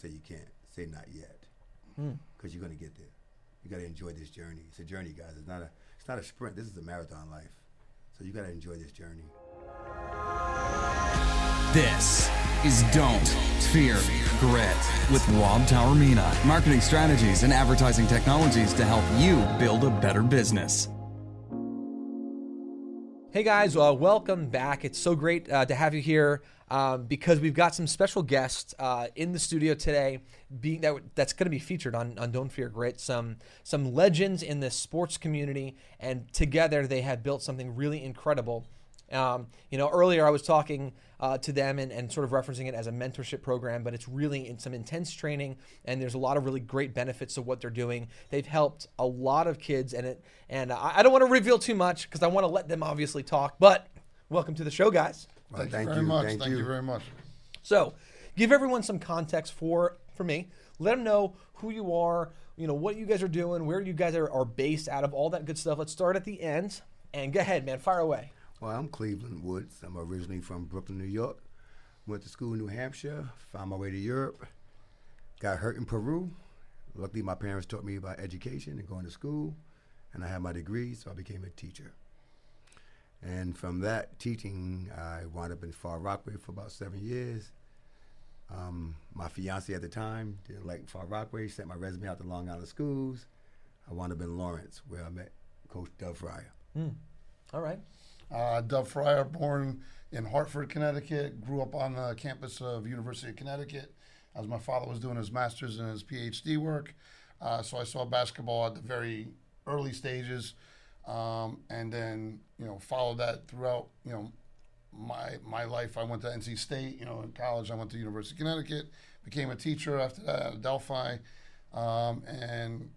don't say you can't. Say not yet, Hmm. because you're gonna get there. You gotta enjoy this journey. It's a journey, guys. It's not a it's not a sprint. This is a marathon life. So you gotta enjoy this journey. This is Don't Fear Grit with Rob Taormina. Marketing strategies and advertising technologies to help you build a better business. Hey guys, uh, welcome back. It's so great uh, to have you here um, because we've got some special guests uh, in the studio today. Being that that's going to be featured on, on Don't Fear Grit. Some some legends in the sports community, and together they have built something really incredible. Um, you know, earlier I was talking uh, to them and, and sort of referencing it as a mentorship program, but it's really in some intense training, and there's a lot of really great benefits to what they're doing. They've helped a lot of kids, and it and I, I don't want to reveal too much because I want to let them obviously talk. But welcome to the show, guys. Well, Thank, you very much. Thank, you. very much. So, give everyone some context for for me. Let them know who you are, you know what you guys are doing, where you guys are, are based out of, all that good stuff. Let's start at the end and go ahead, man. Fire away. Well, I'm Cleveland Woods. I'm originally from Brooklyn, New York. Went to school in New Hampshire. Found my way to Europe. Got hurt in Peru. Luckily, my parents taught me about education and going to school, and I had my degree, so I became a teacher. And from that teaching, I wound up in Far Rockaway for about seven years. Um, my fiance at the time didn't like Far Rockaway, sent my resume out to Long Island schools. I wound up in Lawrence, where I met Coach Doug Fryer. All right. Uh, Doug Fryer, born in Hartford, Connecticut, grew up on the campus of University of Connecticut as my father was doing his master's and his PhD work. Uh, so I saw basketball at the very early stages, um, and then you know followed that throughout you know my my life. I went to NC State. You know, in college I went to University of Connecticut, became a teacher after that at Delphi, um, and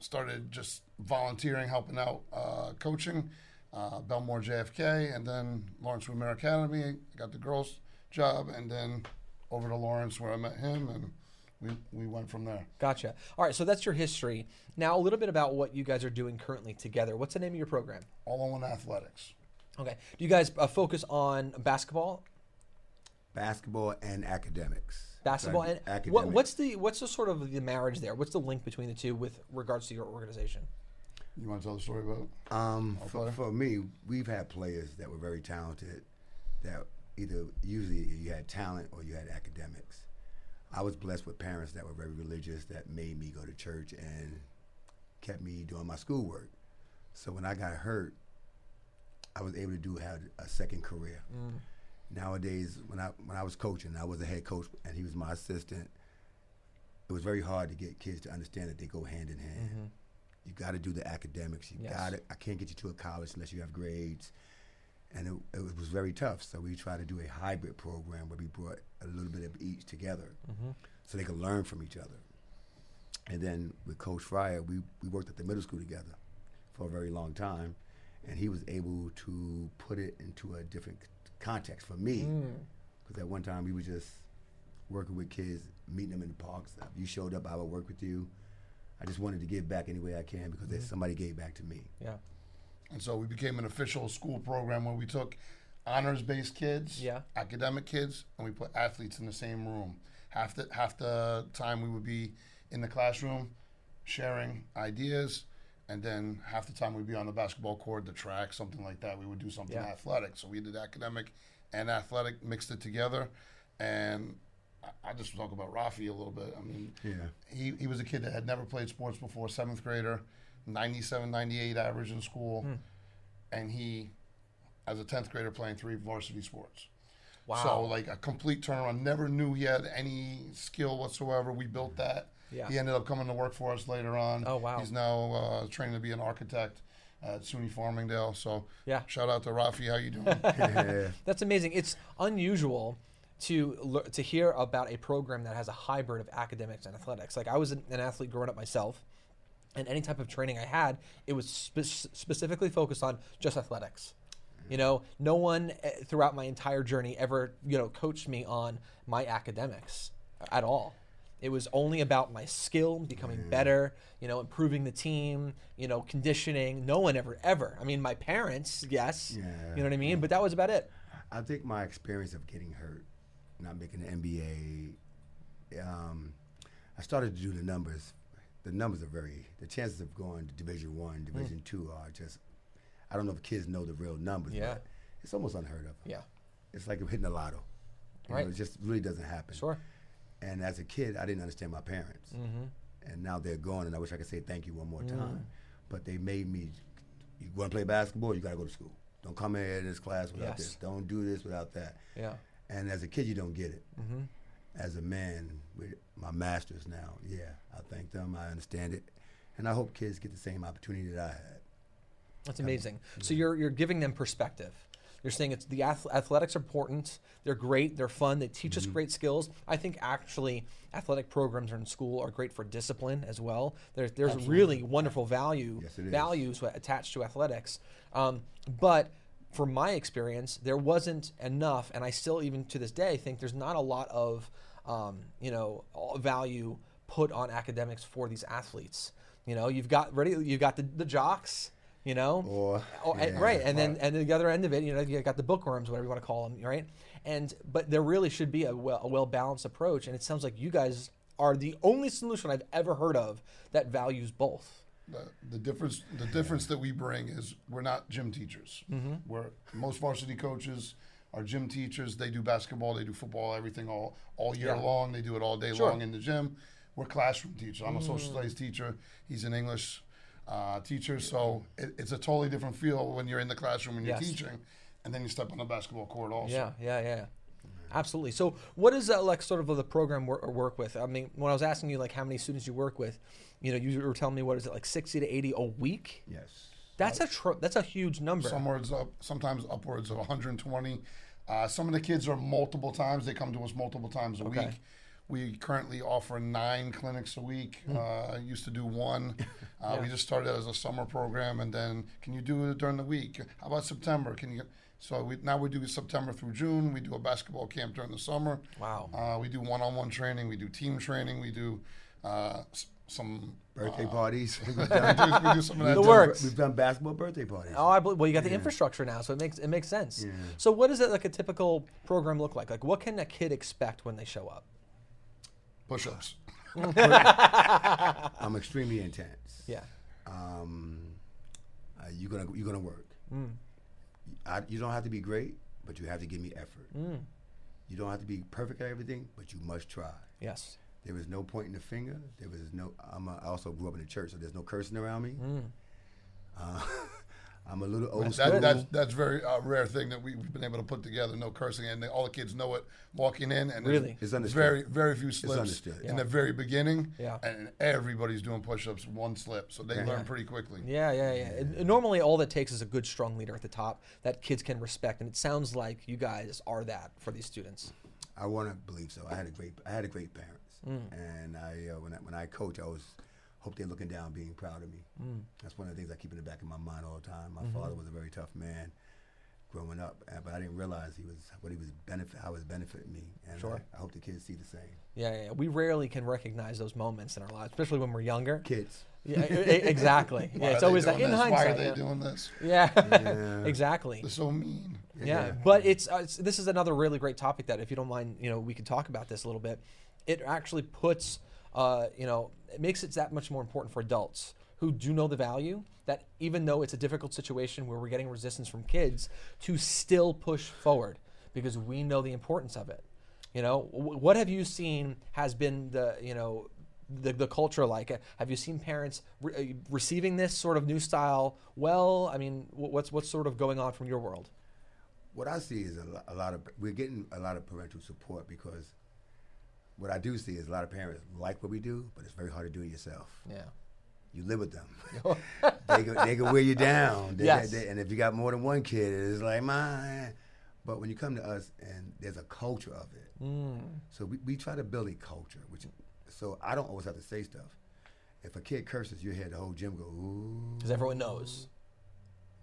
started just volunteering, helping out, uh, coaching. Uh, Bellmore JFK, and then Lawrence Woodmere Academy. I got the girls' job, and then over to Lawrence where I met him, and we, we went from there. Gotcha. All right. So that's your history. Now, a little bit about what you guys are doing currently together. What's the name of your program? All in one athletics. Okay. Do you guys uh, focus on basketball, Basketball and academics. basketball, So, and what, academics. what's the what's the sort of the marriage there? What's the link between the two with regards to your organization? You want to tell the story about? Um, for, for me, we've had players that were very talented. That either usually you had talent or you had academics. I was blessed with parents that were very religious that made me go to church and kept me doing my schoolwork. So when I got hurt, I was able to do have a second career. Nowadays, when I when I was coaching, I was a head coach and he was my assistant. It was very hard to get kids to understand that they go hand in hand. You got to do the academics. You Yes. got to. I can't get you to a college unless you have grades, and it, it was very tough. So we tried to do a hybrid program where we brought a little bit of each together, mm-hmm. so they could learn from each other. And then with Coach Fryer, we we worked at the middle school together for a very long time, and he was able to put it into a different context for me. Mm. Because at one time we were just working with kids, meeting them in the parks. You showed up, I would work with you. I just wanted to give back any way I can because there's mm-hmm. somebody gave back to me. Yeah. And so we became an official school program where we took honors-based kids, Yeah. academic kids, and we put athletes in the same room. Half the half the time we would be in the classroom, sharing ideas, and then half the time we'd be on the basketball court, the track, something like that. We would do something Yeah. athletic. So we did academic and athletic, mixed it together, and I- I just talk about Rafi a little bit. I mean, Yeah. he, he was a kid that had never played sports before, seventh grader, 97, 98 average in school, and he, as a 10th grader, playing three varsity sports. Wow. So, like a complete turnaround. Never knew he had any skill whatsoever. We built that. Yeah. He ended up coming to work for us later on. Oh, wow. He's now uh, training to be an architect at SUNY Farmingdale. So, Yeah. shout out to Rafi. How you doing? Yeah. That's amazing. It's unusual to to hear about a program that has a hybrid of academics and athletics. Like I was an, an athlete growing up myself, and any type of training I had, it was spe- specifically focused on just athletics. You know, no one eh, throughout my entire journey ever you know coached me on my academics at all. It was only about my skill, becoming better, you know, improving the team, you know, conditioning. No one ever, ever. I mean, my parents, yes, Yeah. you know what I mean, but that was about it. I think my experience of getting hurt, not making the NBA, um, I started to do the numbers. The numbers are very. The chances of going to Division One, Hmm. Division Two are just. I don't know if kids know the real numbers. Yeah. But it's almost unheard of. Yeah. It's like hitting the lotto. You Right. know, it just really doesn't happen. Sure. And as a kid, I didn't understand my parents. Mm-hmm. And now they're gone, and I wish I could say thank you one more time. But they made me, you want to play basketball, you got to go to school. Don't come here to this class without Yes. this. Don't do this without that. Yeah. And as a kid, you don't get it. Mm-hmm. As a man, with my masters now, yeah, I thank them. I understand it. And I hope kids get the same opportunity that I had. That's amazing. So you're you're giving them perspective. You're saying it's the ath- athletics are important. They're great. They're fun. They teach Mm-hmm. us great skills. I think actually athletic programs in school are great for discipline as well. There's there's really wonderful value Yes, it is. values attached to athletics. Um, but from my experience, there wasn't enough, and I still even to this day think there's not a lot of um, you know value put on academics for these athletes. You know, you've got ready. You've got the, the jocks. You know, Or- Oh, and- yeah, right, and then and the other end of it, you know, you got the bookworms, whatever you want to call them, right? And but there really should be a well, a well balanced approach, and it sounds like you guys are the only solution I've ever heard of that values both. The, the difference the difference that we bring is we're not gym teachers. Mm-hmm. We're most varsity coaches are gym teachers. They do basketball, they do football, everything all all year Yeah. long. They do it all day Sure. Mm. long in the gym. We're classroom teachers. I'm a social studies teacher. He's an English uh, teacher. So it, it's a totally different feel when you're in the classroom and you're Yes. teaching, and then you step on the basketball court also. Yeah, yeah, yeah. Absolutely. So, what is uh, like sort of the program wor- work with? I mean, when I was asking you like how many students you work with, you know, you were telling me what is it like sixty to eighty a week? Yes. That's a tr- that's a huge number. Somewhere's up, sometimes upwards of 120. Uh, some of the kids are multiple times. They come to us multiple times a Okay. week. We currently offer nine clinics a week. Uh, used to do one. Uh, We just started as a summer program, and then can you do it during the week? How about September? Can you? So we, now we do September through June. We do a basketball camp during the summer. Wow. Uh, we do one-on-one training. We do team training. We do uh, s- some Birthday parties. we do some of that. The too. works. We've done basketball birthday parties. Oh, I believe. Well, you got the infrastructure now, so it makes it makes sense. Yeah. So, what does it like a typical program look like? Like, what can a kid expect when they show up? Push-ups. I'm extremely intense. Yeah. um, uh, you're gonna you're gonna work. Mm. I, you don't have to be great, but you have to give me effort. Mm. You don't have to be perfect at everything, but you must try. Yes. There was no pointing the finger. There was no. I'm a, I also grew up in the church, so there's no cursing around me. Mm. Uh, I'm a little old school. That, that's that's very uh, rare thing that we, we've been able to put together. No cursing, and they, all the kids know it walking in. And there's Really? It's understood. Very very few slips understood. in the very beginning. Yeah. and everybody's doing push-ups one slip, so they learn pretty quickly. Yeah, yeah, yeah. And- and normally, all that takes is a good, strong leader at the top that kids can respect, and it sounds like you guys are that for these students. I want to believe so. I had a great, I had a great parents, Mm. and I uh, when I when I coach, I always hope they're looking down, being proud of me. Mm. That's one of the things I keep in the back of my mind all the time. My Mm-hmm. father was a very tough man growing up, but I didn't realize he was what he was benefit, how it was benefiting me, and Sure. I, I hope the kids see the same. Yeah, yeah, yeah. We rarely can recognize those moments in our lives, especially when we're younger. Kids, Yeah, exactly. Why yeah, it's always that doing in this? hindsight. Why are they yeah. doing this? Yeah, Yeah. exactly. They're so mean. Yeah, Yeah. but it's, uh, it's this is another really great topic that if you don't mind, you know, we could talk about this a little bit. It actually puts, uh, you know, it makes it that much more important for adults who do know the value that even though it's a difficult situation where we're getting resistance from kids, to still push forward because we know the importance of it. You know, wh- what have you seen has been the, you know, the, the culture like? Uh, Have you seen parents re- uh, receiving this sort of new style well? I mean, what's what's sort of going on from your world? what I see is a lot of we're getting a lot of parental support because what I do see is a lot of parents like what we do, but it's very hard to do it yourself. Yeah. You live with them. they, can, they can wear you down. They- Yes. they- and if you got more than one kid, it's like, man. But when you come to us and there's a culture of it. Mm. So we, we try to build a culture, which so I don't always have to say stuff. If a kid curses, you hear the whole gym go, ooh. Because everyone knows.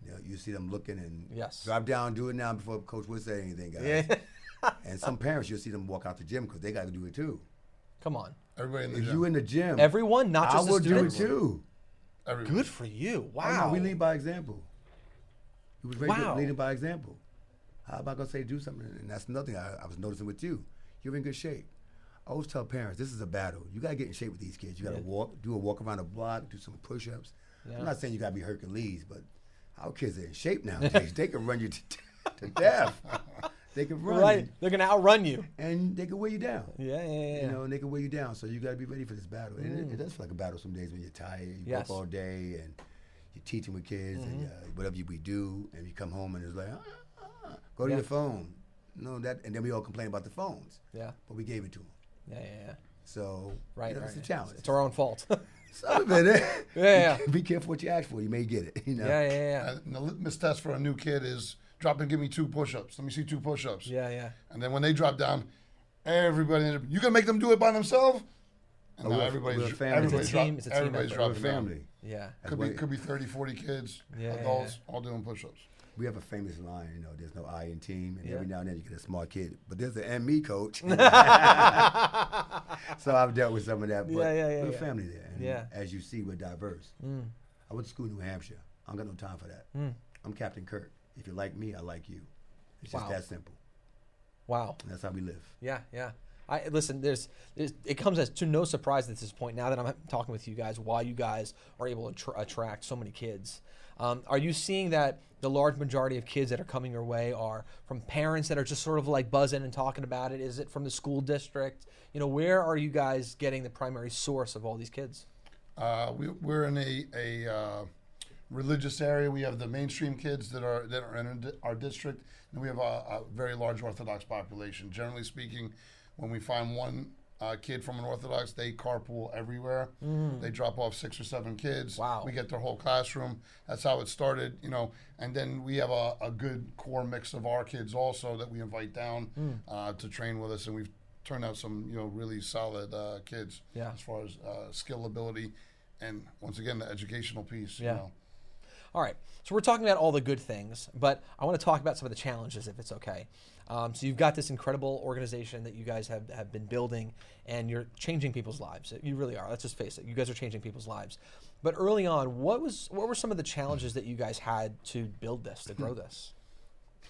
You, know, you see them looking and Yes. drop down, do it now before coach would say anything, guys. Yeah. and some parents, you'll see them walk out the gym because they got to do it too. Come on. Everybody in the If gym. you in the gym, Everyone, not I just the will do it students. too. Everybody. Good for you. Oh, no, Wow. we lead by example. He was very Wow. good leading by example. How about gonna say do something? And that's nothing I, I was noticing with you. You're in good shape. I always tell parents, this is a battle. You gotta get in shape with these kids. You gotta Yeah. walk, do a walk around the block, do some push-ups. Yeah. I'm not saying you gotta be Hercules, but our kids are in shape nowadays. they can run you to, to death. They can run, Right. They're gonna outrun you. and they can weigh you down. Yeah, yeah, yeah. You know, and they can weigh you down. So you got to be ready for this battle. And it, it does feel like a battle some days when you're tired. You Yes. Mm-hmm. work all day and you're teaching with kids and uh, whatever you, we do, and you come home and it's like, ah, ah, go to Yeah. your phone. No, that, and then we all complain about the phones, yeah, but we gave it to them. yeah, yeah, yeah. So Right, you know, right. it's a challenge. It's our own fault. Some of it, Yeah, yeah. Be careful what you ask for. You may get it. You know. yeah, yeah, yeah, And the litmus test for a new kid is drop and give me two push-ups. Let me see two push-ups. yeah, yeah. And then when they drop down, everybody, you gonna make them do it by themselves? And Oh, now everybody's, we're a family. everybody's, It's a drop- team- it's a team everybody's effort. We're a dropping down. family. Yeah. Could be, could be 30, 40 kids, Yeah, yeah, adults, all doing push-ups. We have a famous line, you know, there's no I in team, and Yeah. every now and then you get a smart kid, but there's an and me coach. so I've dealt with some of that, but Yeah, yeah, yeah, we're a yeah. family there. And Yeah. As you see, we're diverse. Mm. I went to school in New Hampshire. I don't got no time for that. Mm. I'm Captain Kirk. If you like me, I like you. It's just Wow. that simple. Wow. And that's how we live. Yeah, yeah. I listen. There's, there's, it comes as to no surprise at this point. Now that I'm talking with you guys, why you guys are able to tr- attract so many kids. Um, are you seeing that the large majority of kids that are coming your way are from parents that are just sort of like buzzing and talking about it? Is it from the school district? You know, where are you guys getting the primary source of all these kids? Uh, we, we're in a, a uh, religious area. We have the mainstream kids that are that are in our district, and we have a, a very large Orthodox population. Generally speaking, when we find one uh, kid from an Orthodox, they carpool everywhere. They drop off six or seven kids. Wow. We get their whole classroom. That's how it started, you know. And then we have a, a good core mix of our kids also that we invite down uh, to train with us, and we've turned out some, you know, really solid uh, kids Yeah. as far as uh, skill ability and once again the educational piece Yeah. you know All right. So we're talking about all the good things, but I want to talk about some of the challenges, if it's okay. Um, so you've got this incredible organization that you guys have, have been building, and you're changing people's lives. You really are. Let's just face it. You guys are changing people's lives. But early on, what was what were some of the challenges that you guys had to build this, to grow this?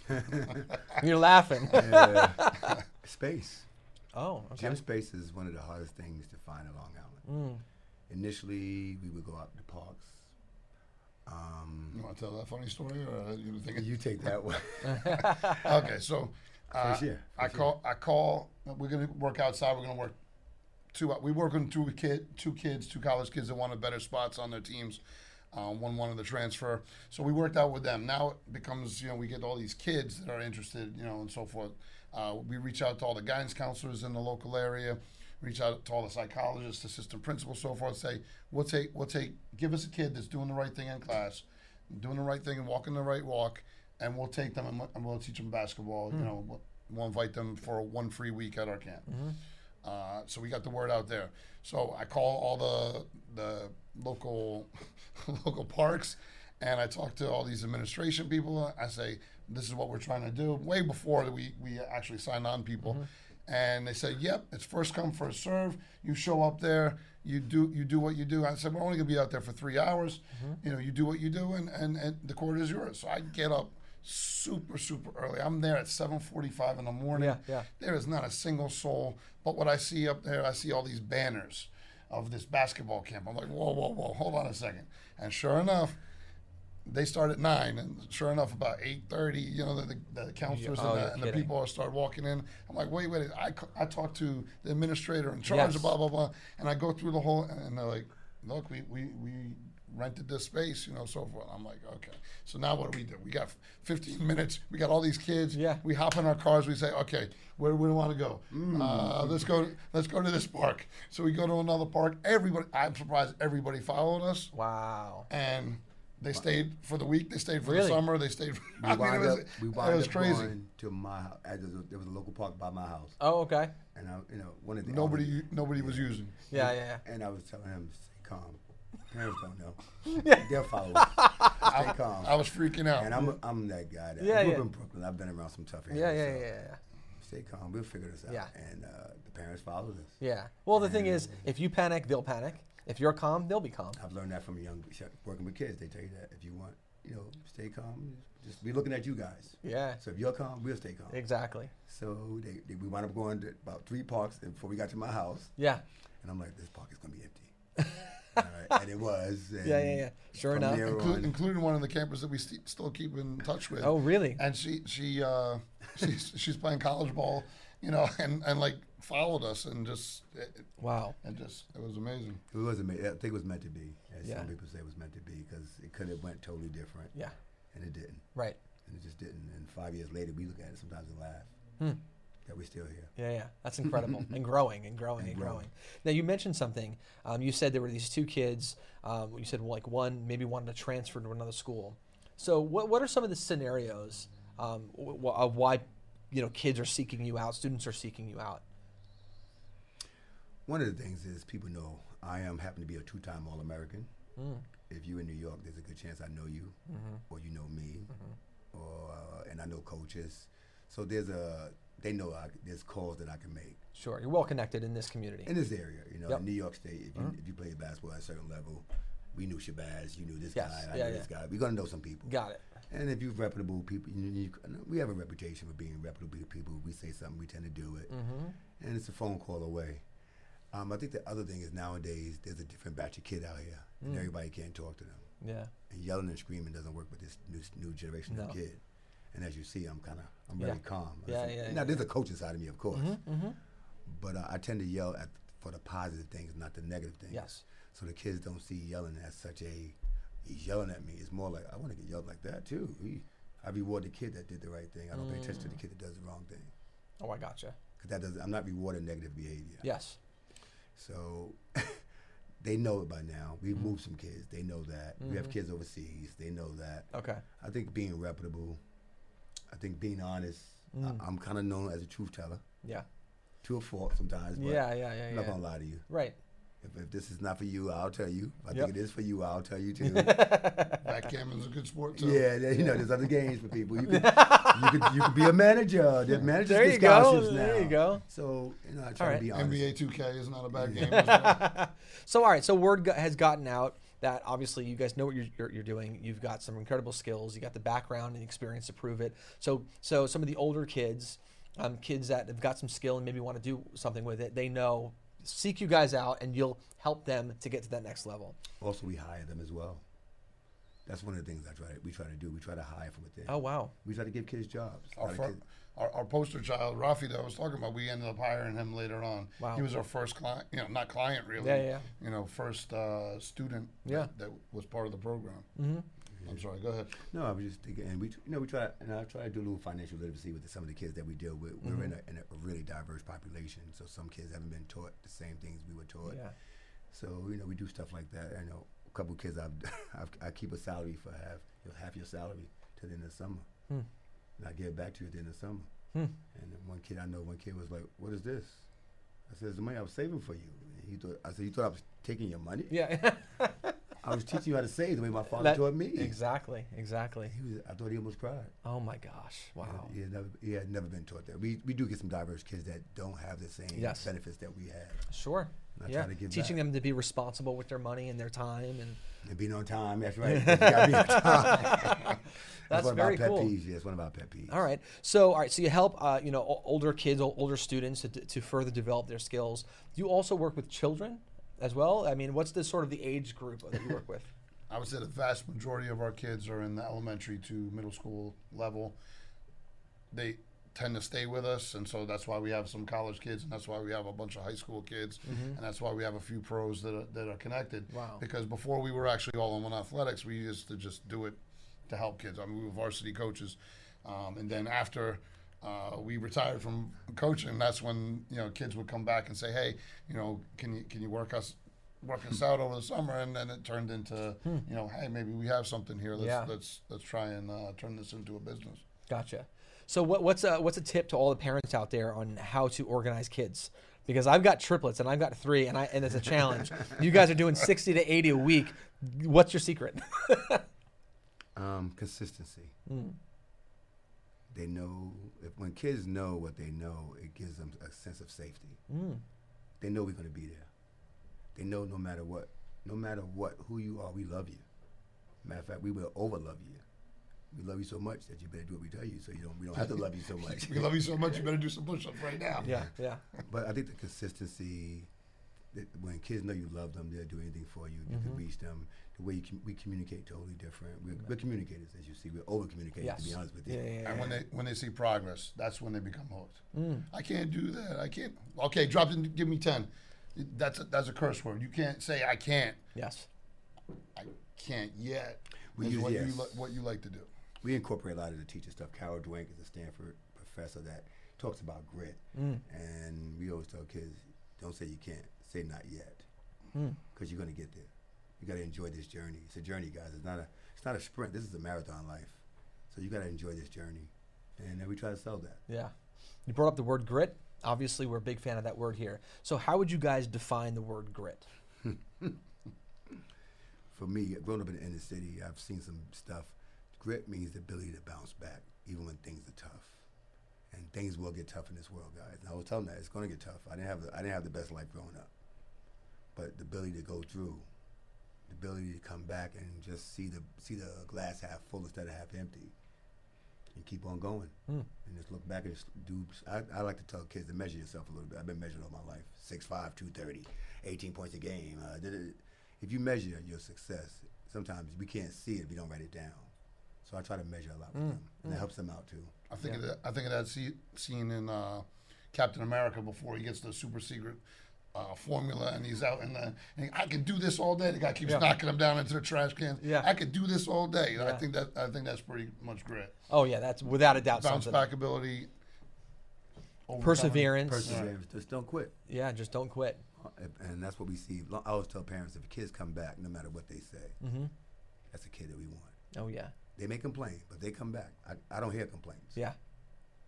you're laughing. Uh, space. oh, okay. Gym space is one of the hardest things to find in Long Island. Initially, we would go out to parks. Um, you want to tell that funny story or you think you take that one. okay so uh, sure, i call i call we're going to work outside we're going to work two we work on two kid two kids two college kids that wanted better spots on their teams um, one wanted to transfer. So we worked out with them. Now it becomes you know we get all these kids that are interested you know and so forth. Uh, we reach out to all the guidance counselors in the local area reach out to all the psychologists assistant principals so forth say we'll take we'll take give us a kid that's doing the right thing in class doing the right thing and walking the right walk and we'll take them and we'll- and we'll teach them basketball you hmm. know we'll, we'll invite them for one free week at our camp mm-hmm. uh, so we got the word out there. So I call all the the local local parks, and I talk to all these administration people. I say, "This is what we're trying to do." Way before we we actually signed on people, mm-hmm. And they said, "Yep, it's first come first serve. You show up there, you do you do what you do." I said, "We're only gonna be out there for three hours. Mm-hmm. You know, you do what you do, and and, and the court is yours." So I get up super super early. I'm there at 7:45 in the morning. Yeah, yeah. There is not a single soul. But what I see up there, I see all these banners of this basketball camp. I'm like, whoa, whoa, whoa, hold on a second. And sure enough, they start at nine, and sure enough, about eight thirty, you know, the, the, the counselors Oh, and, the, and the people all start walking in. I'm like, wait, wait, I, I talked to the administrator in charge Yes. blah blah blah, and I go through the whole, and they're like, look, we we we rented this space, you know, so forth. I'm like, okay. So now what do we do? We got 15 minutes. We got all these kids. Yeah. We hop in our cars. We say, okay, where do we want to go? Uh, let's go. Let's go to this park. So we go to another park. Everybody, I'm surprised everybody followed us, Wow. and they stayed for the week. They stayed for Really? the summer. They stayed. For, We I mean, wind it was, up, we it was up crazy. going to my house. There was, a, there was a local park by my house, Oh, okay. and I, you know, one of the Nobody, nobody was using. Yeah, yeah, yeah. And I was telling him, stay calm. Parents don't know. yeah. They'll follow. us. Stay calm. I was freaking out. and I'm, I'm that guy. That, Yeah, I grew yeah. up in Brooklyn. I've been around some tough areas. Yeah, yeah, so yeah, yeah. Stay calm. We'll figure this out. Yeah. And uh, the parents followed us. Yeah. Well, the thing is, if you panic, they'll panic. If you're calm, they'll be calm. I've learned that from young working with kids. They tell you that if you want you know, stay calm. Just be looking at you guys. Yeah. So if you're calm, we'll stay calm. Exactly. So they, they, we wound up going to about three parks before we got to my house, Yeah. and I'm like, this park is gonna be empty. All right, and it was. And Yeah, yeah, yeah. Sure enough. Inclu- on- including one of the campers that we st- still keep in touch with. Oh, really? And she she uh, she's she's playing college ball, you know, and, and like followed us and just it, Wow. and just it was amazing. It was amazing. I think it was meant to be. As Yeah. some people say it was meant to be because it could have went totally different, Yeah. and it didn't. Right. And it just didn't. And five years later, we look at it sometimes and laugh Hmm. that we're still here. Yeah, yeah, that's incredible, and growing and growing and, And growing. growing. Now you mentioned something. Um, you said there were these two kids. Um, you said like one maybe wanted to transfer to another school. So what what are some of the scenarios um, w- w- of why you know kids are seeking you out, students are seeking you out? One of the things is people know I am happen to be a two-time All-American. Mm. If you're in New York, there's a good chance I know you, Mm-hmm. or you know me, or uh, and I know coaches. So there's a they know I, there's calls that I can make Sure, you're well connected in this community. in this area. You know, Yep. in New York State, if you if you play basketball at a certain level, we knew Shabazz, you knew this Yes. guy, I Yeah, knew yeah. this guy. We're gonna know some people. Got it. And if you're reputable people, you, you, we have a reputation for being reputable people. We say something, we tend to do it, Mm-hmm. and it's a phone call away. Um, I think the other thing is nowadays there's a different batch of kid out here, Mm. and everybody can't talk to them. Yeah. And yelling and screaming doesn't work with this new, new generation No. of kid. And as you see, I'm kind of I'm Yeah. very calm. Yeah, Listen, yeah, Now yeah. there's a coaching side of me, of course, Mm-hmm. but uh, I tend to yell at for the positive things, not the negative things. Yes. So the kids don't see yelling as such a he's yelling at me. It's more like I want to get yelled like that too. He, I reward the kid that did the right thing. I don't pay attention to Mm. the kid that does the wrong thing Oh, I gotcha. because that does. I'm not rewarding negative behavior. Yes. So they know it by now. We've Mm-hmm. moved some kids. They know that. We have kids overseas. They know that. Okay. I think being reputable. I think being honest. Mm. I, I'm kind of known as a truth teller. Yeah. To a fault sometimes. But Yeah. Yeah. Yeah. I'm not Yeah. gonna lie to you. Right. If, if this is not for you, I'll tell you. If I Yep. think it is for you, I'll tell you too. Backgammon's a good sport too. yeah, you know, there's other games for people. You could, you could, you could be a manager. There's managers There get you go. scholarships now. There you go. So you know, I try All to be honest. NBA 2K is not a bad game. well. So, all right. So, word go- has gotten out that obviously you guys know what you're, you're, you're doing. You've got some incredible skills. You got the background and experience to prove it. So, so some of the older kids, um, kids that have got some skill and maybe want to do something with it, they know seek you guys out and you'll help them to get to that next level. Also, we hire them as well. That's one of the things I try. We try to do. We try to hire from within. Oh wow. We try to give kids jobs. Our, fir- kids- our, our poster child, Rafi, that I was talking about, we ended up hiring him later on. Wow. He was our first client, you know, not client really. Yeah, yeah. You know, first uh, student Yeah. that, that was part of the program. Mm-hmm. I'm sorry, go ahead. No, I was just thinking, and we, you know, we try, and I try to do a little financial literacy with some of the kids that we deal with. We're in, a, in a really diverse population, so some kids haven't been taught the same things we were taught. Yeah. So you know, we do stuff like that. I know a couple kids I've, I've I keep a salary for half, you know, half your salary to the end of the summer, Hmm. and I give it back to you at the end of summer. Hmm. And then one kid I know, one kid was like, "What is this?" I said, "It's the money I was saving for you." And he thought, I said, "You thought I was taking your money? Yeah. I was teaching you how to save the way my father That- taught me." exactly. Exactly. He was, I thought he almost cried. Oh my gosh. Wow. He had never, he had never been taught that. We, we do get some diverse kids that don't have the same Yes. benefits that we have. Sure. Yeah. try to give Teaching back. them to be responsible with their money and their time and And being on time, that's right. Be on time. That's one very of our pet cool. peeves. Yeah, it's one of our pet peeves. All right. So, all right. So you help, uh, you know, older kids, older students to, to further develop their skills. Do you also work with children as well? I mean, what's the sort of the age group that you work with? I would say the vast majority of our kids are in the elementary to middle school level. They tend to stay with us, and so that's why we have some college kids, and that's why we have a bunch of high school kids, and that's why we have a few pros that are, that are connected. Wow. Because before we were actually all in one athletics, we used to just do it to help kids. I mean, we were varsity coaches, um, and then after. Uh, we retired from coaching. That's when you know kids would come back and say, "Hey, you know, can you can you work us work us out over the summer?" And then it turned into, you know, "Hey, maybe we have something here. Let's Yeah. let's let's try and uh, turn this into a business." Gotcha. So, what, what's a what's a tip to all the parents out there on how to organize kids? Because I've got triplets and I've got three, and I and it's a challenge. you guys are doing sixty to eighty a week. What's your secret? Um, consistency. Hmm. They know if when kids know what they know, it gives them a sense of safety. Mm. They know we're going to be there. They know no matter what, no matter what, who you are, we love you. Matter of fact, we will overlove you. We love you so much that you better do what we tell you, so you don't. We don't have to love you so much. We love you so much. You better do some push-ups right now. Yeah, yeah. But I think the consistency, that when kids know you love them, they'll do anything for you. You Mm-hmm. can reach them. The way you com- we communicate totally different. We're, we're communicators, as you see. We're over communicators, Yes. to be honest with you. Yeah, yeah, And when they when they see progress, that's when they become hooked. Mm. I can't do that. I can't. Okay, drop it. Give me ten. That's a, that's a curse word. You can't say I can't. Yes. I can't yet. We use what yes. you li- what you like to do. We incorporate a lot of the teacher stuff. Carol Dweck is a Stanford professor that talks about grit, Mm. and we always tell kids, don't say you can't, say not yet, Mm. because you're gonna get there. You gotta enjoy this journey. It's a journey, guys. It's not a it's not a sprint. This is a marathon life, so you gotta enjoy this journey, and then we try to sell that. Yeah. You brought up the word grit. Obviously, we're a big fan of that word here. So, how would you guys define the word grit? For me, growing up in the inner city, I've seen some stuff. Grit means the ability to bounce back, even when things are tough. And things will get tough in this world, guys. And I was telling them that it's going to get tough. I didn't have the, I didn't have the best life growing up, but the ability to go through, the ability to come back and just see the see the glass half full instead of half empty, and keep on going, Mm. and just look back and just do. I, I like to tell kids to measure yourself a little bit. I've been measured all my life: 6'5", 230, 18 points a game. Uh, if you measure your success, sometimes we can't see it if you don't write it down. So I try to measure a lot with them, and that helps them out too. I think of that, I think of that see, scene in uh, Captain America before he gets the super secret uh, formula and he's out in the. And I could do this all day. The guy keeps Yeah. knocking him down into the trash can. Yeah. I could do this all day. I think that I think that's pretty much grit. Oh, yeah, that's without a doubt Bounce something. back ability. overcoming- Perseverance. Perseverance, just don't quit. Yeah, just don't quit. Uh, And that's what we see. I always tell parents if kids come back, no matter what they say, Mm-hmm. that's a kid that we want. Oh, yeah. They may complain, but they come back. I, I don't hear complaints. Yeah.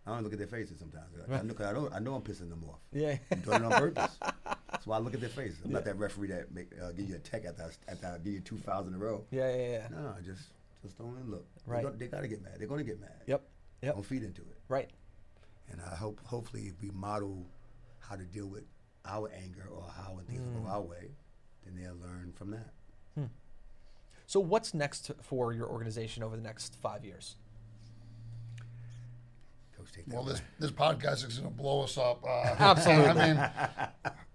I don't look at their faces sometimes. I, know, 'cause I, know, I know I'm pissing them off. Yeah. I'm doing it on purpose. That's why I look at their faces. I'm not that referee that make, uh, give you a tech after I, after I give you two fouls in a row. yeah, yeah, yeah. No, just just don't even look. Right. They, go, they gotta get mad. They're gonna get mad. Yep. Yep. Don't feed into it. Right. And I hope, hopefully, if we model how to deal with our anger or how things Mm. go our way, then they'll learn from that. So, what's next for your organization over the next five years? Coach, take that. Well, this this podcast is going to blow us up. Uh, Absolutely. I mean,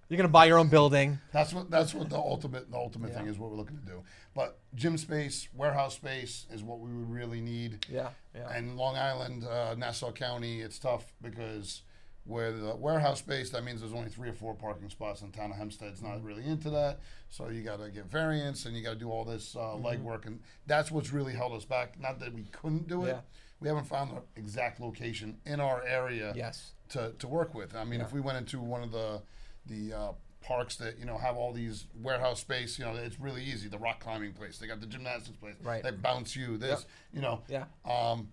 You're going to buy your own building. that's what that's what the ultimate the ultimate thing is. What we're looking to do. But gym space, warehouse space is what we would really need. Yeah. Yeah. And Long Island, uh, Nassau County, it's tough because where the warehouse space, that means there's only three or four parking spots in town of Hempstead's Mm-hmm. not really into that. So you got to get variance and you got to do all this uh, Mm-hmm. legwork. And that's what's really held us back. Not that we couldn't do it. Yeah. We haven't found the exact location in our area yes. to, to work with. I mean, if we went into one of the the uh, parks that you know have all these warehouse space, you know, it's really easy. The rock climbing place, they got the gymnastics place, Right. They bounce you. This, you know, Yeah. um,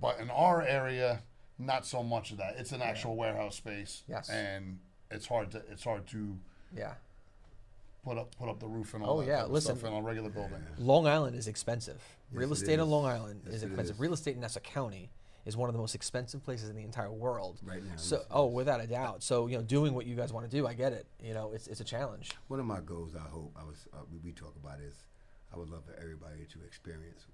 but in our area, not so much of that. It's an actual warehouse space, Yes. and it's hard to it's hard to Yeah. put up put up the roof and all Oh, that yeah, type of listen. stuff in a regular building. Long Island is expensive. Yes, Real estate on is. Long Island Yes, is expensive. is. Real estate in Nassau County is one of the most expensive places in the entire world. Right now, So, oh, without a doubt. So, you know, doing what you guys want to do, I get it. You know, it's it's a challenge. One of my goals, I hope, I was uh, we, we talk about is, I would love for everybody to experience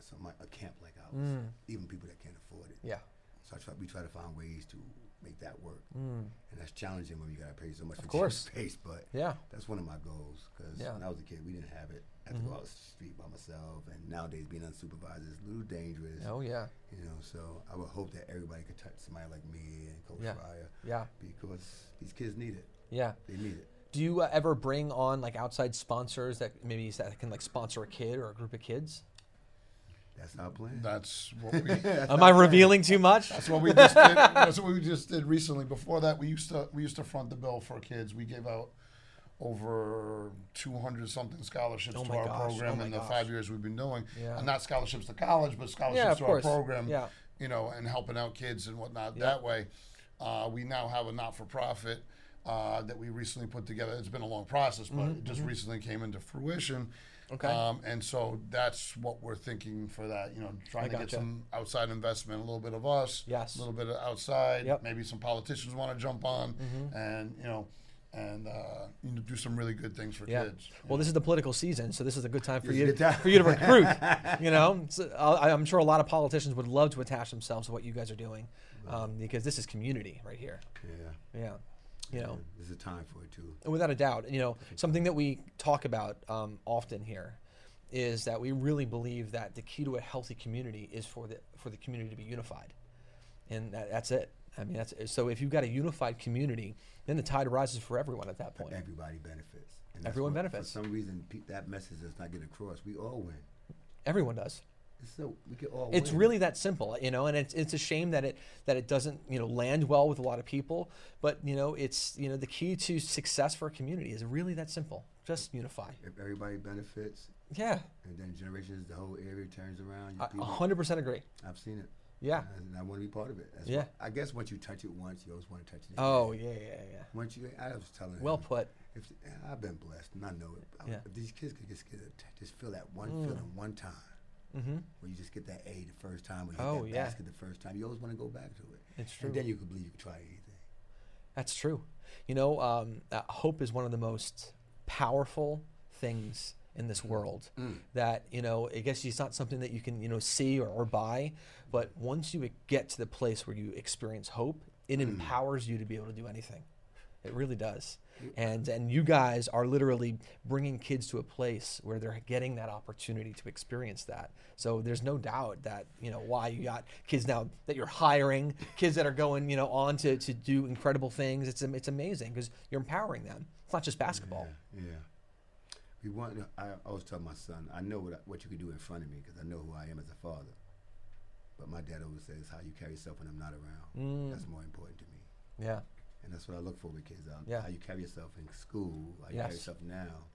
some like a camp like ours, even people that can't afford it. Yeah. So I try, we try to find ways to make that work, Mm. and that's challenging when you gotta pay so much for course. space. But Yeah. that's one of my goals because Yeah. when I was a kid, we didn't have it. I had to go out the street by myself, and nowadays being unsupervised is a little dangerous. Oh yeah. You know, so I would hope that everybody could touch somebody like me and Coach Yeah. Fryer Yeah. because these kids need it. Yeah. They need it. Do you uh, ever bring on like outside sponsors that maybe that can like sponsor a kid or a group of kids? That's our plan. That's what we. Am I revealing too much? That's what we just did. That's what we just did recently. Before that, we used to we used to front the bill for kids. We gave out over 200 something scholarships Oh to our gosh. program Oh in the gosh. five years we've been doing. Yeah. And not scholarships to college, but scholarships Yeah, to course. our program. Yeah. You know, and helping out kids and whatnot Yeah. that way. Uh, we now have a not for profit. Uh, that we recently put together. It's been a long process, but it just recently came into fruition. Mm-hmm, Okay. Um, and so that's what we're thinking for that. You know, trying I to get some outside investment, a little bit of us, Yes. a little bit of outside. Yep. Mm-hmm. Maybe some politicians want to jump on, and you know, and uh, you know, do some really good things for Yeah. kids. Well, this is the political season, so this is a good time for you good for you to recruit. you know, so, I, I'm sure a lot of politicians would love to attach themselves to what you guys are doing, um, because this is community right here. Yeah. Yeah, you know, There's a time for it too. without a doubt. You know, something that we talk about um, often here is that we really believe that the key to a healthy community is for the for the community to be unified, and that, that's it. I mean, that's so. If you've got a unified community, then the tide rises for everyone at that point. Everybody benefits. And Everyone benefits. For some reason, pe- that message does not get across. We all win. Everyone does. It's so we can all. It's win. really that simple, you know, and it's it's a shame that it that it doesn't you know land well with a lot of people. But you know, it's you know the key to success for a community is really that simple. Just unify. If everybody benefits, Yeah, and then generations, the whole area turns around. you I hundred percent agree. I've seen it. Yeah. And I want to be part of it. That's Yeah. why- I guess once you touch it once, you always want to touch it. Again. Oh yeah, yeah, yeah. Once you, I was telling Well him, put. If I've been blessed, and I know it. I- Yeah. If these kids could just get a, just feel that one Mm. feeling one time, Mm-hmm. where you just get that A the first time, or you Oh, that yeah. basket the first time, you always want to go back to it. It's true. And then you can believe you can try anything. That's true. You know, um, uh, hope is one of the most powerful things in this world. That you know, I guess it's not something that you can you know see or, or buy, but once you get to the place where you experience hope, it empowers you to be able to do anything. It really does. And and you guys are literally bringing kids to a place where they're getting that opportunity to experience that. So there's no doubt that you know why you got kids now that you're hiring, kids that are going you know on to, to do incredible things. It's it's amazing because you're empowering them. It's not just basketball. Yeah. yeah. We want. I always tell my son, I know what I, what you can do in front of me because I know who I am as a father. But my dad always says, "How you carry yourself when I'm not around. Mm. That's more important to me." Yeah. And that's what I look for with kids. Um, Yeah. How you carry yourself in school, how you Yes. carry yourself now.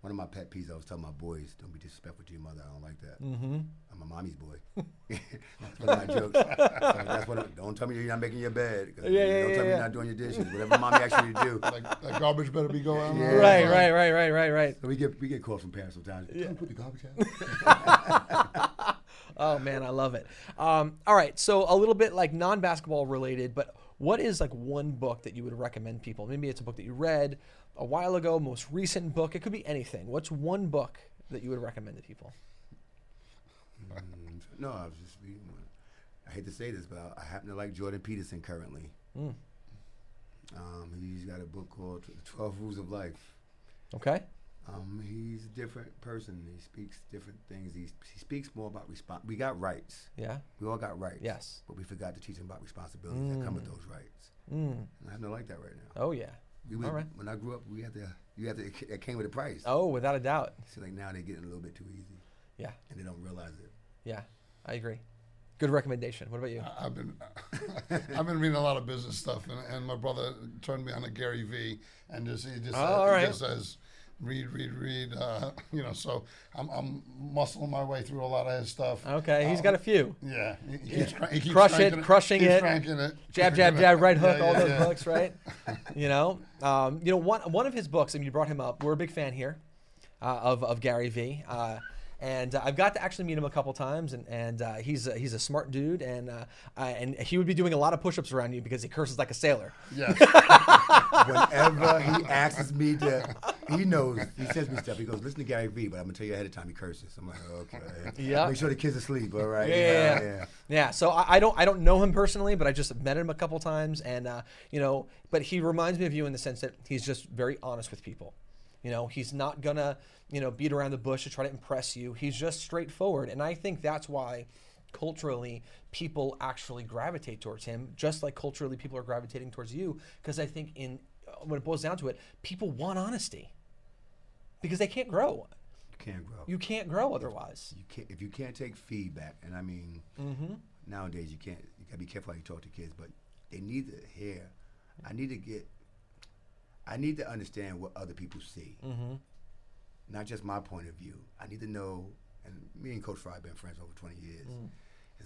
One of my pet peeves, I was telling my boys, don't be disrespectful to your mother. I don't like that. Mm-hmm. I'm a mommy's boy. that's one of my jokes. So that's one of, don't tell me you're not making your bed. Yeah, yeah, don't yeah, tell me you're not doing your dishes. Whatever mommy asks you to do. Like that garbage better be going on. Yeah. Right, right, right, right, right, right. So we get we get calls from parents sometimes. Tell me to put the garbage out. Oh man, I love it. Um, all right, so a little bit like non-basketball related, but what is like one book that you would recommend people? Maybe it's a book that you read a while ago, most recent book. It could be anything. What's one book that you would recommend to people? Mm, no, I was just reading one. I hate to say this, but I, I happen to like Jordan Peterson currently. Mm. Um, he's got a book called Twelve Rules of Life. Okay. Um, he's a different person. He speaks different things. He, he speaks more about response. We got rights. Yeah. We all got rights. Yes. But we forgot to teach him about responsibilities that come with those rights. Mm. And I have no like that right now. Oh yeah. We went, all right. When I grew up, we had to. You had to. It, it came with a price. Oh, without a doubt. See, like now they're getting a little bit too easy, Yeah. and they don't realize it. Yeah. I agree. Good recommendation. What about you? I- I've been I've been reading a lot of business stuff, and, and my brother turned me on to Gary Vee, and just he just, Oh, uh, all he right. just says read, read, read. Uh, you know, so I'm, I'm muscling my way through a lot of his stuff. Okay, he's got a few. Yeah, he, he keeps, he keeps Crush it, cranking crushing it. it. Jab, jab, jab, right hook, Yeah, all yeah, those yeah. books, right? you know, um, you know, one one of his books. I mean, you brought him up. We're a big fan here uh, of of Gary Vee, uh, and uh, I've got to actually meet him a couple times, and and uh, he's a, he's a smart dude, and uh, I, and he would be doing a lot of push-ups around you because he curses like a sailor. Yes. Whenever he asks me to, he knows. He sends me stuff. He goes, "Listen to Gary Vee," but I'm gonna tell you ahead of time. He curses. I'm like, okay. Yeah. Make sure the kids asleep. All right. Yeah, yeah, yeah. Yeah, so I, I don't I don't know him personally, but I just met him a couple times, and uh, you know, but he reminds me of you in the sense that he's just very honest with people. You know, he's not gonna you know beat around the bush to try to impress you. He's just straightforward, and I think that's why culturally people actually gravitate towards him, just like culturally people are gravitating towards you, because I think in uh, when it boils down to it, people want honesty because they can't grow. You can't grow. You can't grow otherwise. You can't if you can't take feedback, and I mean, mm-hmm. nowadays you can't. You gotta be careful how you talk to kids, but they need to hear. I need to get. I need to understand what other people see, mm-hmm. not just my point of view. I need to know. And me and Coach Fry have been friends over 20 years, and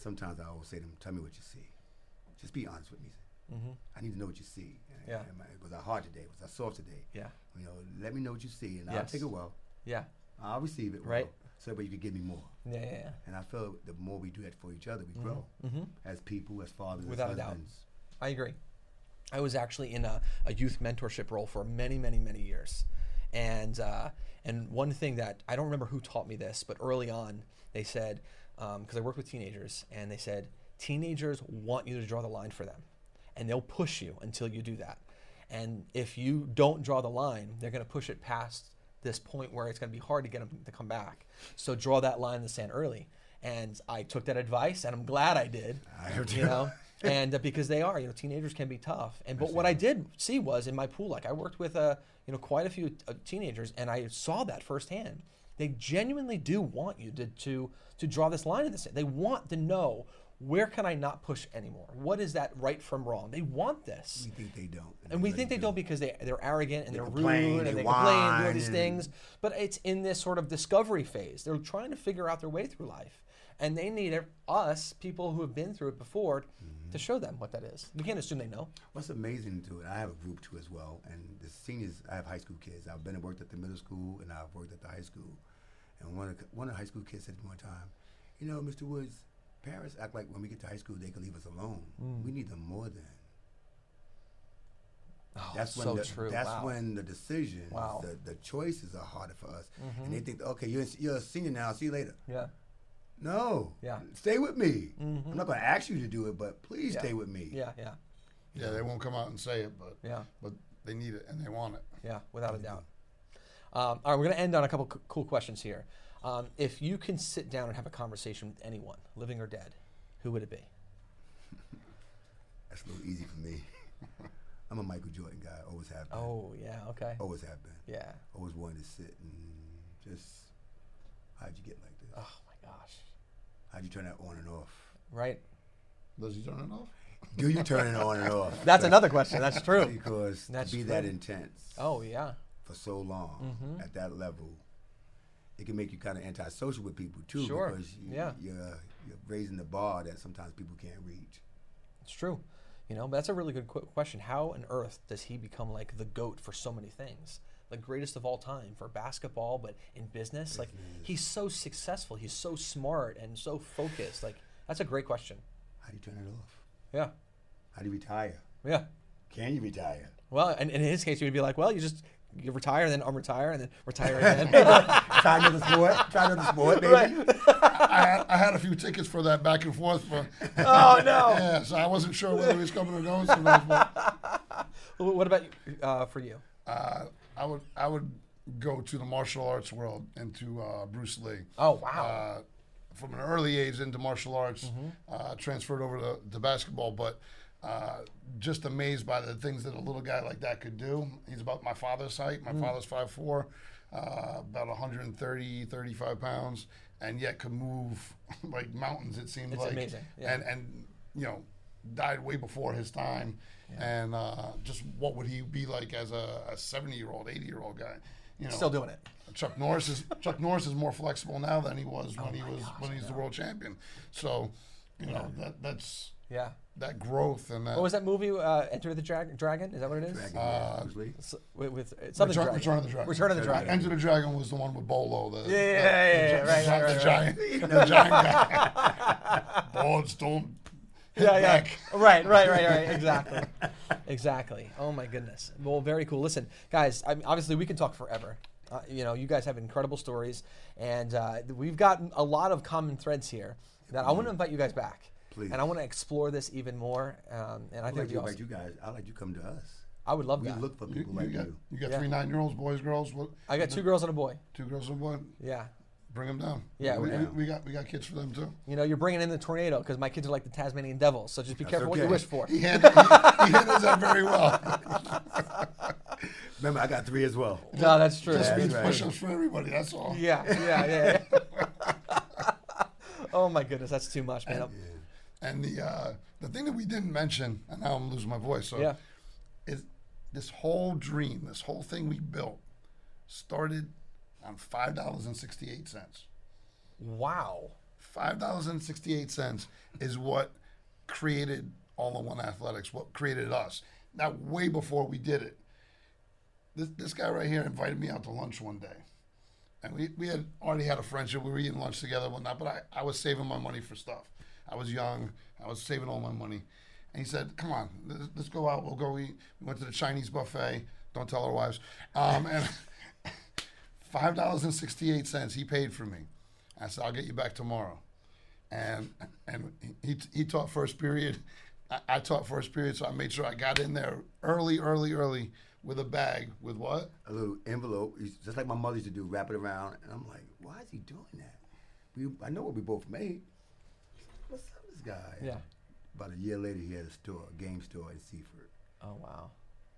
sometimes I always say to him, "Tell me what you see. Just be honest with me. I need to know what you see. Yeah. Was I hard today? Was I soft today? Yeah. You know, let me know what you see, and I'll take it well. Yeah. I'll receive it Right. well, so that you can give me more. Yeah. Yeah. yeah. And I feel the more we do that for each other, we grow as people, as fathers, Mm-hmm. Without a as doubt. husbands. I agree. I was actually in a, a youth mentorship role for many, many, many years. And uh, and one thing that I don't remember who taught me this, but early on they said because I worked with teenagers, and they said teenagers want you to draw the line for them, and they'll push you until you do that. And if you don't draw the line, they're going to push it past this point where it's going to be hard to get them to come back. So draw that line in the sand early. And I took that advice, and I'm glad I did. I you know, and uh, because they are, you know, teenagers can be tough. And but what I did see was in my pool, like I worked with uh, you know, quite a few uh, teenagers, and I saw that firsthand. They genuinely do want you to to to draw this line in the sand. They want to know where can I not push anymore? What is that right from wrong? They want this. We think they don't. And we think they do. don't because they, they're arrogant and They they are complain, rude and they complain and do all these and- things. But it's in this sort of discovery phase. They're trying to figure out their way through life. And they need us, people who have been through it before, Mm-hmm. to show them what that is. We can't assume they know. What's amazing to it, I have a group too as well, and the seniors, I have high school kids. I've been and worked at the middle school, and I've worked at the high school. And one of the, one of the high school kids said to me one time, "You know, Mr. Woods, parents act like when we get to high school they can leave us alone. Mm. We need them more than." Oh, That's when so the, true. That's wow. when the decisions, Wow. Mm-hmm. the, the choices are harder for us, and they think, "Okay, you're you're a senior now. See you later." yeah. No. Yeah. Stay with me. I'm not going to ask you to do it, but please Yeah. stay with me. Yeah, yeah, Yeah, they won't come out and say it, but yeah, but they need it and they want it. yeah, without a doubt. Um, all right, we're going to end on a couple c- cool questions here. Um, if you can sit down and have a conversation with anyone, living or dead, who would it be? That's a little easy for me. I'm a Michael Jordan guy. Always have been. Oh, yeah, okay. Always have been. Yeah. Always wanted to sit and just. How'd you get like this? Oh, my. How'd you turn that on and off? Right. Does he turn it off? Do you turn it on and off? That's another question. That's true. Because That's to be true. that intense Oh, yeah. for so long Mm-hmm. at that level, it can make you kind of antisocial with people too. Sure. Because you, Yeah. you're you're raising the bar that sometimes people can't reach. It's true. You know, but that's a really good qu- question. How on earth does he become like the goat for so many things? The greatest of all time for basketball, but in business, like he's so successful. He's so smart and so focused. Like that's a great question. How do you turn it off? Yeah, How do you retire? yeah. Can you retire? Well, and in his case, you'd be like, well, you just you retire and then unretire and then retire again. Try another sport. Try another sport, baby. I had, I had a few tickets for that back and forth. For, oh no. yeah, so I wasn't sure whether he was coming or going sometimes. But What about uh, for you? uh, I would I would go to the martial arts world and to uh, Bruce Lee. Oh wow. uh, from an early age into martial arts, Mm-hmm. uh, transferred over to, to basketball, but uh, just amazed by the things that a little guy like that could do. He's about my father's height. Mm. My father's 5'4", uh, about 130, 35 pounds, and yet could move like mountains, it seemed It's like. amazing, yeah. And, and, you know, died way before his time. And uh, just what would he be like as a 70-year-old, 80-year-old guy? You know, Still doing it. Chuck Norris is Chuck Norris is more flexible now than he was Oh when he was when he's the world champion. So, you know that that's Yeah. that growth and that. What was that movie? Uh, Enter the Dra- Dragon. Is that what it is? Dragon, Uh, yeah, Bruce Lee. S- With, with uh, something Return, dragon. Return of the Dragon. Return of the Dragon. Enter the Dragon was the one with Bolo. The, Yeah, yeah, yeah, yeah, the, right, the, right, the right, giant, the giant guy. Balls don't hit yeah, yeah. Right, right, right, right. Exactly. exactly. Oh my goodness. Well, very cool. Listen, guys. I mean, obviously, we can talk forever. Uh, you know, you guys have incredible stories, and uh, we've got a lot of common threads here. That I want to invite you guys back, Please. and I want to explore this even more. Um, and I I'd think like it'd you, be like awesome. you guys. I'd like you to come to us. I would love We that. look for You, people you like got you. you got Yeah. three nine year olds, boys, girls. What? I got two girls and a boy. Two girls and a boy. Yeah. Bring them down. Yeah, we, we- we, we got we got kids for them too. You know, you're bringing in the tornado because my kids are like the Tasmanian devils. So just be That's careful what you wish for. He handles, he, he handles that very well. Remember, I got three as well. No, that's true. Just That's means right. push-ups for everybody. That's all. Yeah, yeah, yeah. yeah. oh my goodness, that's too much, man. And the uh, the thing that we didn't mention, and now I'm losing my voice. So, Yeah. is this whole dream, this whole thing we built, started on five dollars and sixty eight cents. Wow. Five dollars and sixty eight cents is what created All in One Athletics. What created us. Now, way before we did it, this this guy right here invited me out to lunch one day. And we, we had already had a friendship. We were eating lunch together and whatnot, but I, I was saving my money for stuff. I was young. I was saving all my money. And he said, come on, let's, let's go out. We'll go eat. We went to the Chinese buffet. Don't tell our wives. Um, and five dollars and sixty eight cents. He paid for me. I said, I'll get you back tomorrow. And and he he taught first period. I, I taught first period, so I made sure I got in there early, early, early with a bag with what? A little envelope, he's- just like my mother used to do, wrap it around. And I'm like, why is he doing that? We, I know what we both made. What's up, this guy? Yeah. About a year later, he had a store, a game store in Seaford. Oh wow.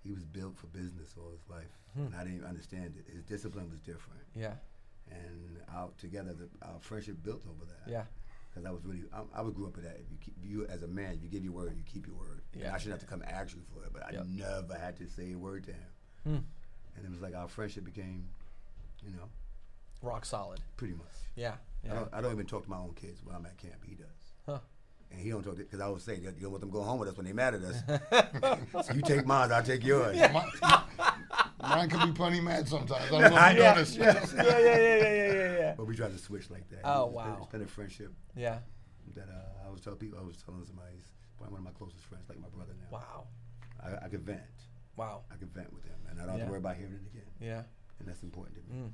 He was built for business all his life, Hmm. and I didn't even understand it. His discipline was different, Yeah. and our together, the, our friendship built over that. Yeah. Because I was really, I, I was grew up with that. If you keep, you as a man, you give your word, you keep your word. And Yeah. I shouldn't have to come ask you for it, but I never had to say a word to him. Hmm. And it was like our friendship became, you know, Rock solid. pretty much. Yeah. I, Yeah. don't, I don't even talk to my own kids when I'm at camp. He does. Huh. And he don't talk to because I always say you don't want them going home with us when they mad at us. so you take mine, I'll take yours. My- Mine can be plenty mad sometimes. I don't know if you Yeah. noticed. yeah, yeah, yeah, yeah, yeah, yeah, yeah. But we try to switch like that. Oh, It's been- wow. It's been a friendship Yeah. that uh, I was telling people. I was telling somebody, he's probably one of my closest friends, like my brother now. Wow. I, I could vent. Wow. I could vent with him, and I don't have to worry about hearing it again. Yeah. And that's important to me. Mm.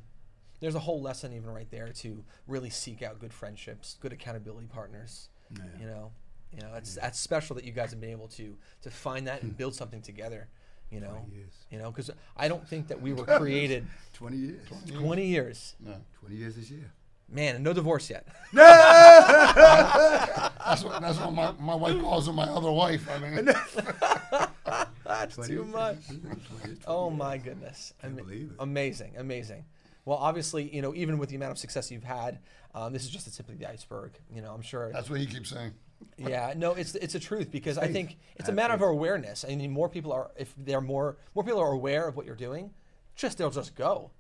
There's a whole lesson even right there to really seek out good friendships, good accountability partners. Yeah. You know, you know that's that's special that you guys have been able to to find that and hmm. build something together. You know, years. you know, because I don't think that we were created 20 years. 20 years, Yeah. 20 years this year. man, and no divorce yet. No. That's what, that's what my, my wife calls her my other wife. I mean, That's too much. 20 20 Oh my goodness! Can't believe it. Amazing, amazing. Well, obviously, you know, even with the amount of success you've had, um, this is just the tip of the iceberg. You know, I'm sure. that's what he keeps saying. yeah, no, it's it's a truth because I think it's a matter of awareness. I mean, more people are if they're more more people are aware of what you're doing, just they'll just go,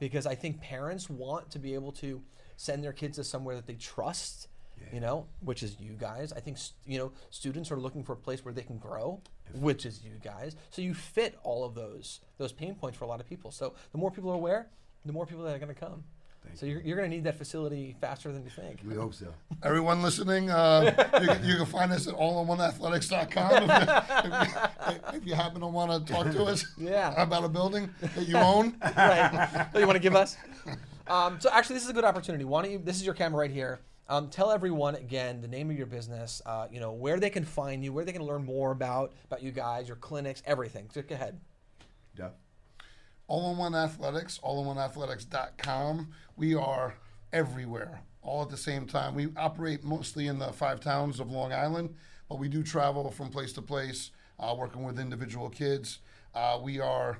because I think parents want to be able to send their kids to somewhere that they trust. You know, which is you guys. I think st- you know students are looking for a place where they can grow, which is you guys. So you fit all of those those pain points for a lot of people. So the more people are aware, the more people that are going to come. Thank so you're, you're going to need that facility faster than you think. We hope so. Everyone listening, uh, you, can, you can find us at allinOneathletics.com if you, if, you, if you happen to want to talk to us Yeah. about a building that you own. right. That you want to give us? Um, so actually, this is a good opportunity. Why don't you? This is your camera right here. Um, tell everyone again the name of your business. Uh, you know where they can find you, where they can learn more about about you guys, your clinics, everything. So go ahead. Doug. All in One Athletics, allinOneathletics.com. We are everywhere, all at the same time. We operate mostly in the five towns of Long Island, but we do travel from place to place, uh, working with individual kids. Uh, we are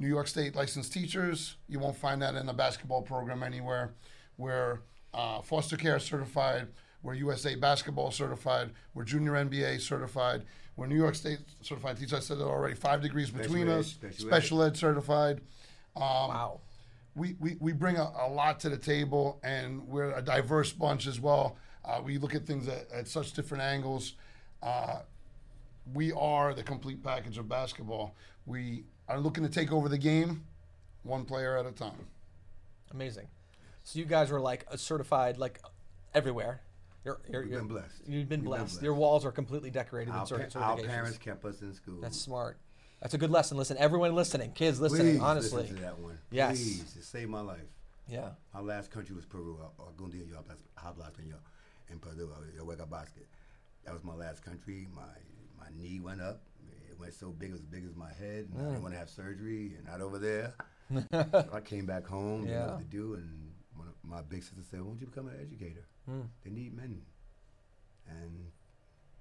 New York State licensed teachers. You won't find that in a basketball program anywhere. We're uh, foster care certified. We're USA basketball certified. We're junior NBA certified. We're New York State certified teachers. I said that already. Five degrees between ed, us. special ed. Special ed certified. wow. We, we, we bring a, a lot to the table, and we're a diverse bunch as well. Uh, we look at things at, at such different angles. Uh, we are the complete package of basketball. We are looking to take over the game one player at a time. Amazing. So you guys were like a certified like everywhere. You're, you're, We've you're- been blessed. You've been We've been blessed. blessed. Your walls are completely decorated Our, with certi- pa- our parents kept us in school. That's smart. That's a good lesson. Listen, everyone listening, kids listening, Please honestly. listen to that one. Yes. Please, it saved my life. Yeah. My last country was Peru. Algún día yo hablas in Peru. Yo juego basket. That was my last country. My my knee went up. It went so big, as big as my head. And I Mm. didn't want to have surgery, and not over there. so I came back home, didn't know Yeah. what to do, and my big sister said, "Why don't you become an educator? Hmm. They need men." And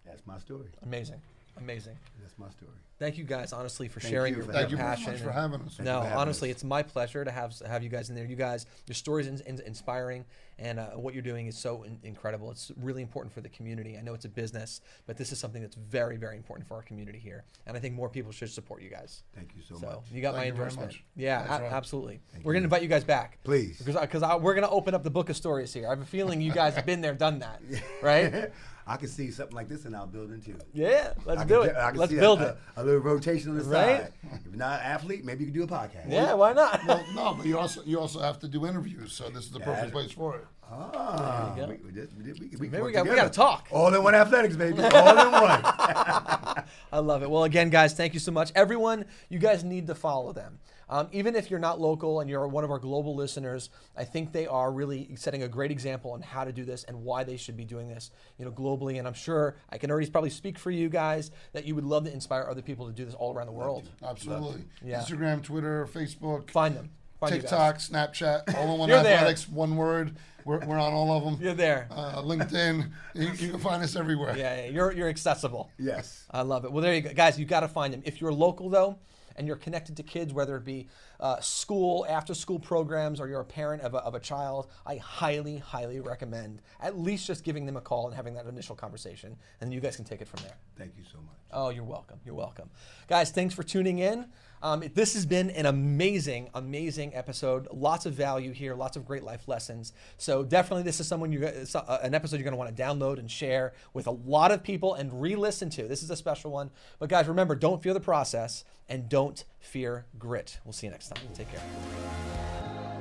that's my story. Amazing. Amazing. That's my story. Thank you guys, honestly, for Thank sharing you your, for your Thank you passion. for having us. No, honestly, us. it's my pleasure to have have you guys in there. You guys, your stories is in, inspiring, and uh, what you're doing is so in, incredible. It's really important for the community. I know it's a business, but this is something that's very, very important for our community here, and I think more people should support you guys. Thank you so, So much. you got Thank my endorsement. Yeah, a- right. absolutely. Thank we're gonna invite you guys back. Please. Because because I, we're gonna open up the book of stories here. I have a feeling you guys have been there, done that, right? I could see something like this in our building too. Yeah, let's I do could it. I could Let's see a- build a, it. A, little rotation on the Right? side. If you're not an athlete, maybe you could do a podcast. Yeah, why not? Well, no, but you also you also have to do interviews, so this is the perfect place for it. Ah, There go. we, we, did- we, did- we, we Maybe can we work got- we gotta talk. All in one athletics, baby. All in one. I love it. Well, again, guys, thank you so much. Everyone, you guys need to follow them. Um, even if you're not local and you're one of our global listeners, I think they are really setting a great example on how to do this and why they should be doing this, you know, globally. And I'm sure I can already probably speak for you guys that you would love to inspire other people to do this all around the world. Absolutely. Yeah. Instagram, Twitter, Facebook, Find them. Find. TikTok, Snapchat, all in one You're there. athletics, one word. We're, we're on all of them. You're there. Uh, LinkedIn, you, you can find us everywhere. Yeah, yeah, you're you're accessible. Yes. I love it. Well, there you go, guys. You got to find them. If you're local though, and you're connected to kids, whether it be uh, school, after-school programs, or you're a parent of a, of a child, I highly, highly recommend at least just giving them a call and having that initial conversation, and then you guys can take it from there. Thank you so much. Oh, you're welcome. You're welcome. Guys, thanks for tuning in. Um, this has been an amazing, amazing episode. Lots of value here, lots of great life lessons. So definitely, this is someone you it's uh, an episode you're going to want to download and share with a lot of people and re-listen to. This is a special one. But guys, remember, don't fear the process and don't fear grit. We'll see you next time. Take care.